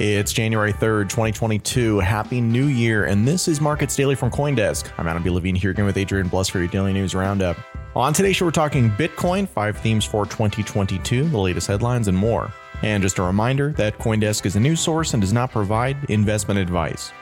It's January 3rd, 2022. Happy New Year, and this is Markets Daily from Coindesk. I'm Adam B. Levine here again with Adrian Blust for your daily news roundup. On today's show, we're talking Bitcoin, five themes for 2022, the latest headlines, and more. And just a reminder that Coindesk is a news source and does not provide investment advice.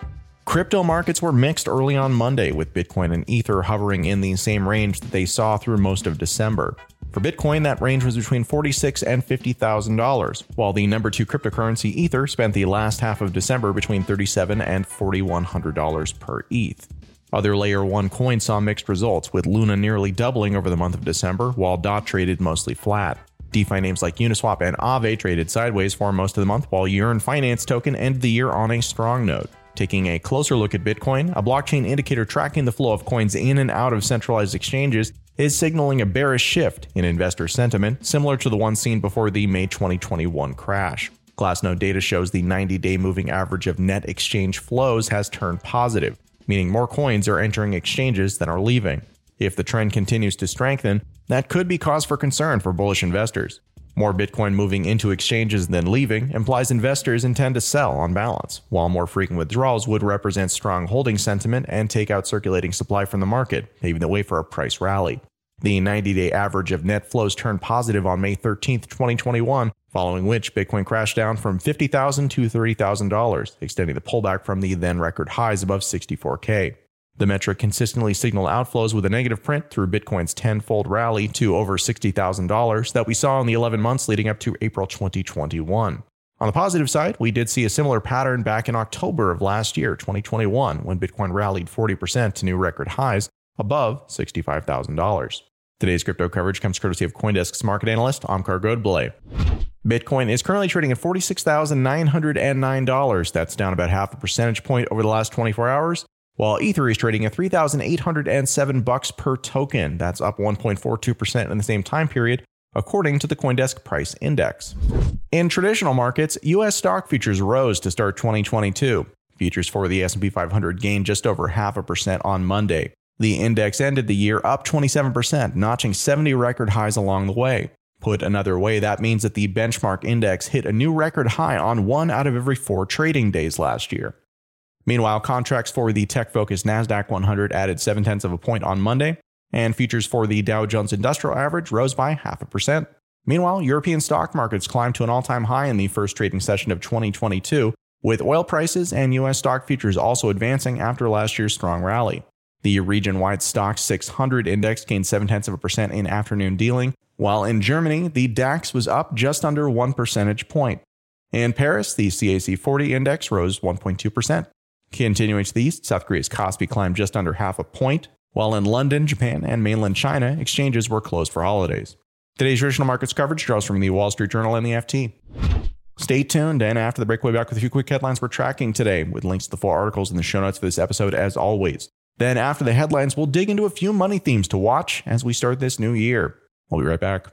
Crypto markets were mixed early on Monday, with Bitcoin and Ether hovering in the same range that they saw through most of December. For Bitcoin, that range was between 46 and $50,000, while the number two cryptocurrency Ether spent the last half of December between 37 and $4,100 per ETH. Other layer 1 coins saw mixed results, with Luna nearly doubling over the month of December, while DOT traded mostly flat. DeFi names like Uniswap and Aave traded sideways for most of the month, while Yearn Finance token ended the year on a strong note. Taking a closer look at Bitcoin, a blockchain indicator tracking the flow of coins in and out of centralized exchanges is signaling a bearish shift in investor sentiment, similar to the one seen before the May 2021 crash. Glassnode data shows the 90 day moving average of net exchange flows has turned positive, meaning more coins are entering exchanges than are leaving. If the trend continues to strengthen, that could be cause for concern for bullish investors. More Bitcoin moving into exchanges than leaving implies investors intend to sell on balance, while more frequent withdrawals would represent strong holding sentiment and take out circulating supply from the market, paving the way for a price rally. The 90 day average of net flows turned positive on May 13, 2021, following which Bitcoin crashed down from 50,000 to $30,000, extending the pullback from the then record highs above 64K. The metric consistently signaled outflows with a negative print through Bitcoin's tenfold rally to over $60,000 that we saw in the 11 months leading up to April 2021. On the positive side, we did see a similar pattern back in October of last year, 2021, when Bitcoin rallied 40% to new record highs above $65,000. Today's crypto coverage comes courtesy of Coindesk's market analyst, Omkar Godbole. Bitcoin is currently trading at $46,909. That's down about half a percentage point over the last 24 hours while Ether is trading at 3,807 bucks per token. That's up 1.42% in the same time period, according to the CoinDesk Price Index. In traditional markets, US stock futures rose to start 2022. Futures for the S&P 500 gained just over half a percent on Monday. The index ended the year up 27%, notching 70 record highs along the way. Put another way, that means that the benchmark index hit a new record high on one out of every four trading days last year. Meanwhile, contracts for the tech focused NASDAQ 100 added 7 tenths of a point on Monday, and futures for the Dow Jones Industrial Average rose by half a percent. Meanwhile, European stock markets climbed to an all time high in the first trading session of 2022, with oil prices and U.S. stock futures also advancing after last year's strong rally. The region wide Stoxx 600 index gained 7 tenths of a percent in afternoon dealing, while in Germany, the DAX was up just under 1 percentage point. In Paris, the CAC 40 index rose 1.2%. Continuing to the east, South Korea's Kospi climbed just under half a point, while in London, Japan, and mainland China, exchanges were closed for holidays. Today's traditional markets coverage draws from the Wall Street Journal and the FT. Stay tuned, and after the break, we'll be back with a few quick headlines we're tracking today, with links to the full articles in the show notes for this episode, as always. Then, after the headlines, we'll dig into a few money themes to watch as we start this new year. We'll be right back.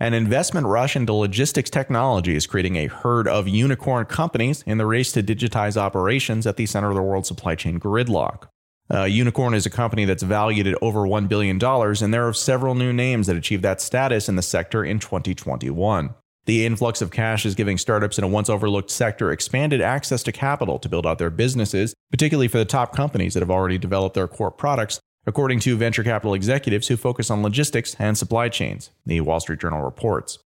An investment rush into logistics technology is creating a herd of unicorn companies in the race to digitize operations at the center of the world supply chain gridlock. Uh, Unicorn is a company that's valued at over $1 billion, and there are several new names that achieved that status in the sector in 2021. The influx of cash is giving startups in a once overlooked sector expanded access to capital to build out their businesses, particularly for the top companies that have already developed their core products, according to venture capital executives who focus on logistics and supply chains, the Wall Street Journal reports.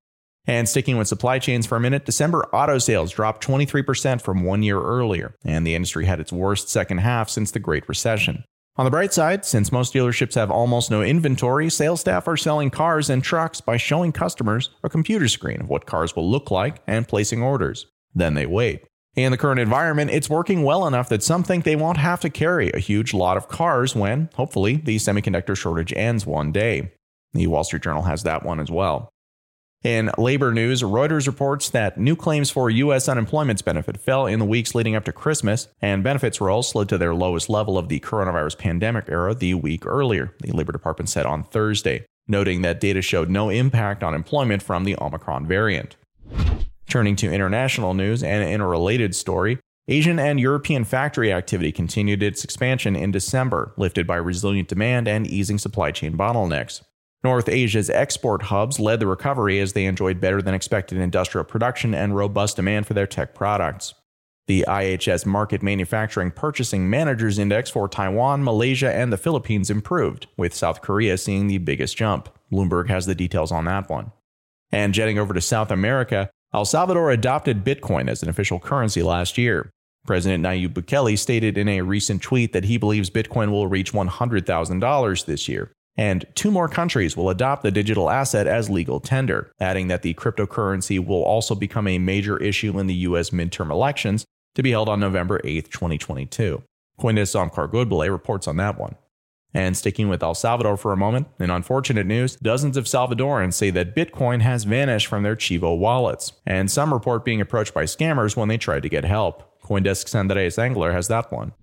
And sticking with supply chains for a minute, December auto sales dropped 23% from one year earlier, and the industry had its worst second half since the Great Recession. On the bright side, since most dealerships have almost no inventory, sales staff are selling cars and trucks by showing customers a computer screen of what cars will look like and placing orders. Then they wait. In the current environment, it's working well enough that some think they won't have to carry a huge lot of cars when, hopefully, the semiconductor shortage ends one day. The Wall Street Journal has that one as well. In labor news, Reuters reports that new claims for U.S. unemployment benefit fell in the weeks leading up to Christmas, and benefits rolls slid to their lowest level of the coronavirus pandemic era the week earlier, the Labor Department said on Thursday, noting that data showed no impact on employment from the Omicron variant. Turning to international news and in a related story, Asian and European factory activity continued its expansion in December, lifted by resilient demand and easing supply chain bottlenecks. North Asia's export hubs led the recovery as they enjoyed better than expected industrial production and robust demand for their tech products. The IHS Markit Manufacturing Purchasing Managers Index for Taiwan, Malaysia, and the Philippines improved, with South Korea seeing the biggest jump. Bloomberg has the details on that one. And jetting over to South America, El Salvador adopted Bitcoin as an official currency last year. President Nayib Bukele stated in a recent tweet that he believes Bitcoin will reach $100,000 this year, and two more countries will adopt the digital asset as legal tender, adding that the cryptocurrency will also become a major issue in the U.S. midterm elections to be held on November 8, 2022. Coindesk's Omkar Godbole reports on that one. And sticking with El Salvador for a moment, in unfortunate news, dozens of Salvadorans say that Bitcoin has vanished from their Chivo wallets, and some report being approached by scammers when they tried to get help. Coindesk's Andres Engler has that one.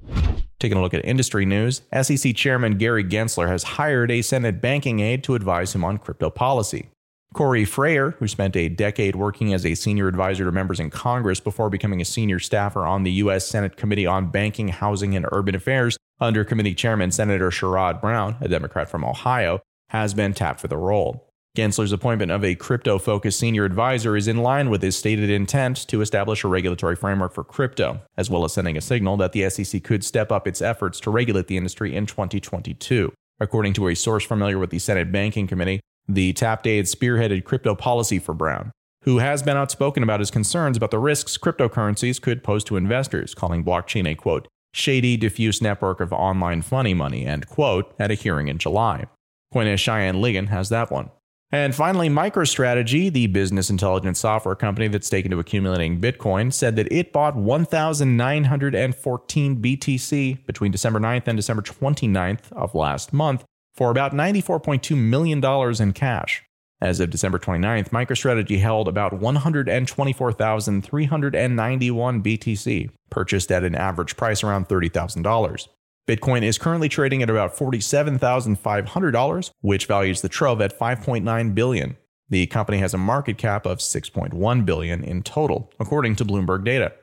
Taking a look at industry news, SEC Chairman Gary Gensler has hired a Senate banking aide to advise him on crypto policy. Corey Frayer, who spent a decade working as a senior advisor to members in Congress before becoming a senior staffer on the U.S. Senate Committee on Banking, Housing, and Urban Affairs under Committee Chairman Senator Sherrod Brown, a Democrat from Ohio, has been tapped for the role. Gensler's appointment of a crypto focused senior advisor is in line with his stated intent to establish a regulatory framework for crypto, as well as sending a signal that the SEC could step up its efforts to regulate the industry in 2022. According to a source familiar with the Senate Banking Committee, the tapped aide spearheaded crypto policy for Brown, who has been outspoken about his concerns about the risks cryptocurrencies could pose to investors, calling blockchain a quote, shady, diffuse network of online funny money, end quote, at a hearing in July. Quinn Cheyenne Ligon has that one. And finally, MicroStrategy, the business intelligence software company that's taken to accumulating Bitcoin, said that it bought 1,914 BTC between December 9th and December 29th of last month for about $94.2 million in cash. As of December 29th, MicroStrategy held about 124,391 BTC, purchased at an average price around $30,000. Bitcoin is currently trading at about $47,500, which values the trove at 5.9 billion. The company has a market cap of 6.1 billion in total, according to Bloomberg data.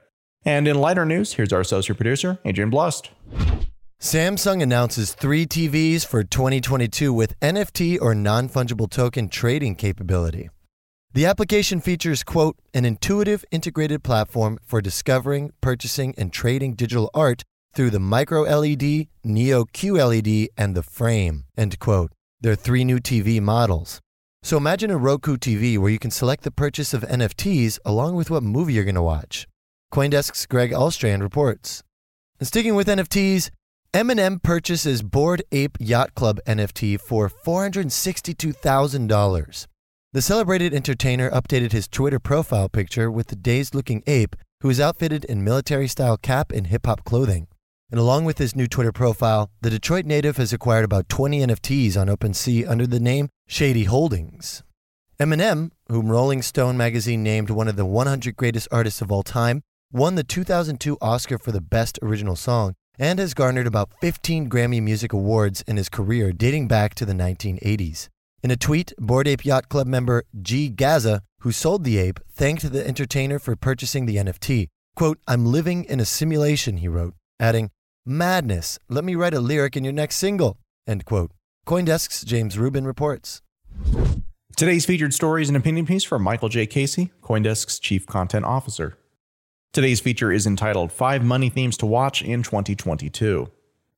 And in lighter news, here's our associate producer, Adrian Blust. Samsung announces three TVs for 2022 with NFT or non fungible token trading capability. The application features, quote, an intuitive integrated platform for discovering, purchasing, and trading digital art through the micro LED, Neo QLED, and the frame, end quote. There are three new TV models. So imagine a Roku TV where you can select the purchase of NFTs along with what movie you're going to watch. Coindesk's Greg Ahlstrand reports. And sticking with NFTs, Eminem purchases Bored Ape Yacht Club NFT for $462,000. The celebrated entertainer updated his Twitter profile picture with the dazed looking ape who is outfitted in military style cap and hip hop clothing. And along with his new Twitter profile, the Detroit native has acquired about 20 NFTs on OpenSea under the name Shady Holdings. Eminem, whom Rolling Stone magazine named one of the 100 greatest artists of all time, won the 2002 Oscar for the Best Original Song and has garnered about 15 Grammy Music Awards in his career dating back to the 1980s. In a tweet, Bored Ape Yacht Club member GeeGazza, who sold the ape, thanked the entertainer for purchasing the NFT. Quote, I'm living in a simulation, he wrote, adding, Madness, let me write a lyric in your next single, end quote. Coindesk's James Rubin reports. Today's featured story is an opinion piece from Michael J. Casey, Coindesk's Chief Content Officer. Today's feature is entitled Five Money Themes to Watch in 2022.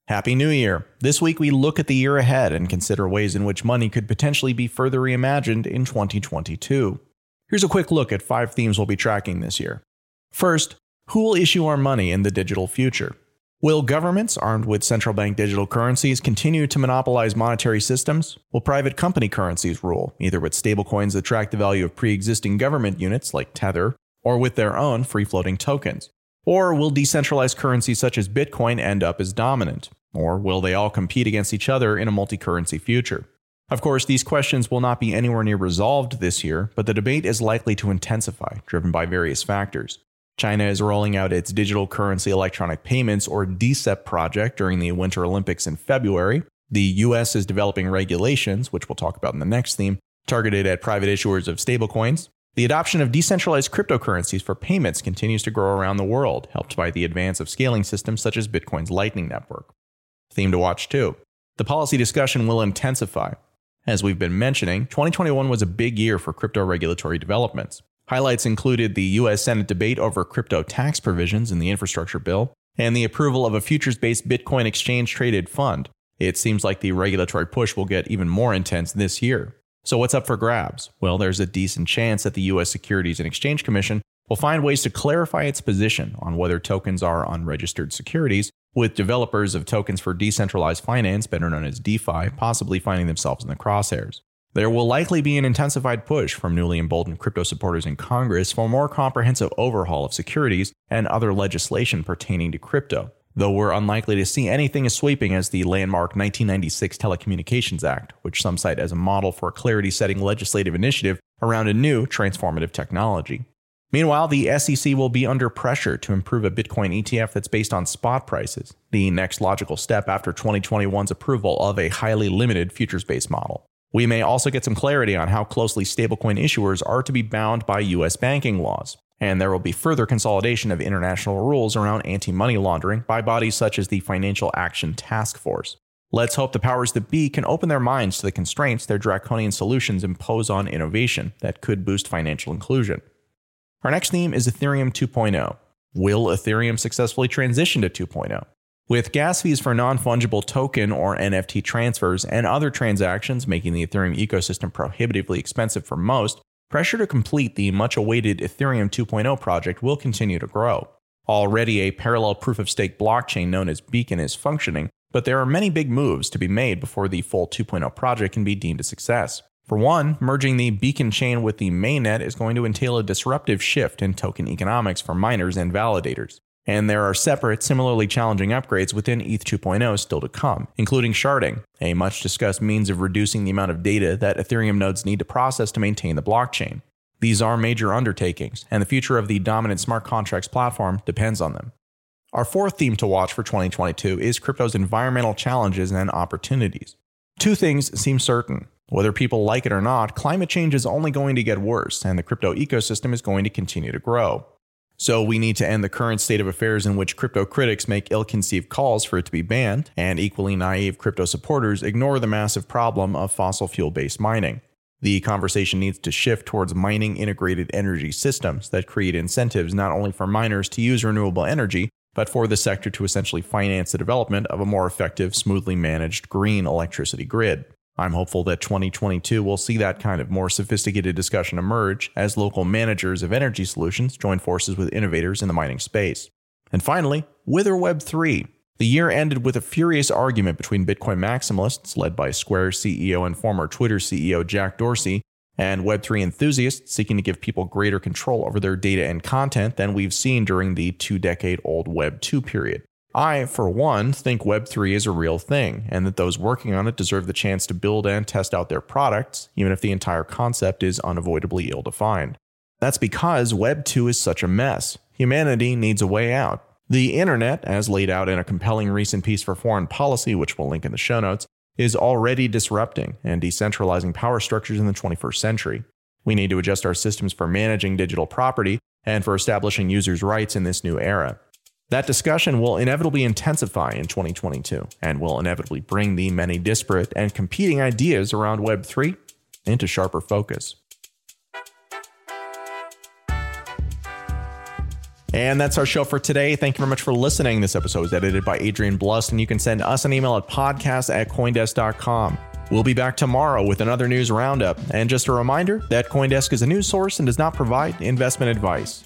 Happy New Year! This week we look at the year ahead and consider ways in which money could potentially be further reimagined in 2022. Here's a quick look at five themes we'll be tracking this year. First, who will issue our money in the digital future? Will governments armed with central bank digital currencies continue to monopolize monetary systems? Will private company currencies rule, either with stablecoins that track the value of pre existing government units like Tether or with their own free floating tokens? Or will decentralized currencies such as Bitcoin end up as dominant? Or will they all compete against each other in a multi currency future? Of course, these questions will not be anywhere near resolved this year, but the debate is likely to intensify, driven by various factors. China is rolling out its digital currency electronic payments or DCEP project during the Winter Olympics in February. The US is developing regulations, which we'll talk about in the next theme, targeted at private issuers of stablecoins. The adoption of decentralized cryptocurrencies for payments continues to grow around the world, helped by the advance of scaling systems such as Bitcoin's Lightning Network. Theme to watch two. The policy discussion will intensify. As we've been mentioning, 2021 was a big year for crypto regulatory developments. Highlights included the U.S. Senate debate over crypto tax provisions in the infrastructure bill and the approval of a futures based Bitcoin exchange traded fund. It seems like the regulatory push will get even more intense this year. So, what's up for grabs? Well, there's a decent chance that the U.S. Securities and Exchange Commission will find ways to clarify its position on whether tokens are unregistered securities with developers of tokens for decentralized finance, better known as DeFi, possibly finding themselves in the crosshairs. There will likely be an intensified push from newly emboldened crypto supporters in Congress for a more comprehensive overhaul of securities and other legislation pertaining to crypto, though we're unlikely to see anything as sweeping as the landmark 1996 Telecommunications Act, which some cite as a model for a clarity setting legislative initiative around a new transformative technology. Meanwhile, the SEC will be under pressure to improve a Bitcoin ETF that's based on spot prices, the next logical step after 2021's approval of a highly limited futures based model. We may also get some clarity on how closely stablecoin issuers are to be bound by US banking laws. And there will be further consolidation of international rules around anti money laundering by bodies such as the Financial Action Task Force. Let's hope the powers that be can open their minds to the constraints their draconian solutions impose on innovation that could boost financial inclusion. Our next theme is Ethereum 2.0. Will Ethereum successfully transition to 2.0? With gas fees for non fungible token or NFT transfers and other transactions making the Ethereum ecosystem prohibitively expensive for most, pressure to complete the much awaited Ethereum 2.0 project will continue to grow. Already, a parallel proof of stake blockchain known as Beacon is functioning, but there are many big moves to be made before the full 2.0 project can be deemed a success. For one, merging the Beacon chain with the mainnet is going to entail a disruptive shift in token economics for miners and validators. And there are separate, similarly challenging upgrades within ETH 2.0 still to come, including sharding, a much discussed means of reducing the amount of data that Ethereum nodes need to process to maintain the blockchain. These are major undertakings, and the future of the dominant smart contracts platform depends on them. Our fourth theme to watch for 2022 is crypto's environmental challenges and opportunities. Two things seem certain. Whether people like it or not, climate change is only going to get worse, and the crypto ecosystem is going to continue to grow. So, we need to end the current state of affairs in which crypto critics make ill conceived calls for it to be banned, and equally naive crypto supporters ignore the massive problem of fossil fuel based mining. The conversation needs to shift towards mining integrated energy systems that create incentives not only for miners to use renewable energy, but for the sector to essentially finance the development of a more effective, smoothly managed green electricity grid. I'm hopeful that 2022 will see that kind of more sophisticated discussion emerge as local managers of energy solutions join forces with innovators in the mining space. And finally, Whither Web 3. The year ended with a furious argument between Bitcoin maximalists, led by Square CEO and former Twitter CEO Jack Dorsey, and Web3 enthusiasts seeking to give people greater control over their data and content than we've seen during the two decade old Web 2 period. I, for one, think Web3 is a real thing, and that those working on it deserve the chance to build and test out their products, even if the entire concept is unavoidably ill defined. That's because Web 2 is such a mess. Humanity needs a way out. The internet, as laid out in a compelling recent piece for foreign policy, which we'll link in the show notes, is already disrupting and decentralizing power structures in the 21st century. We need to adjust our systems for managing digital property and for establishing users' rights in this new era. That discussion will inevitably intensify in 2022 and will inevitably bring the many disparate and competing ideas around Web3 into sharper focus. And that's our show for today. Thank you very much for listening. This episode was edited by Adrian Blust, and you can send us an email at podcast at coindesk.com. We'll be back tomorrow with another news roundup. And just a reminder that Coindesk is a news source and does not provide investment advice.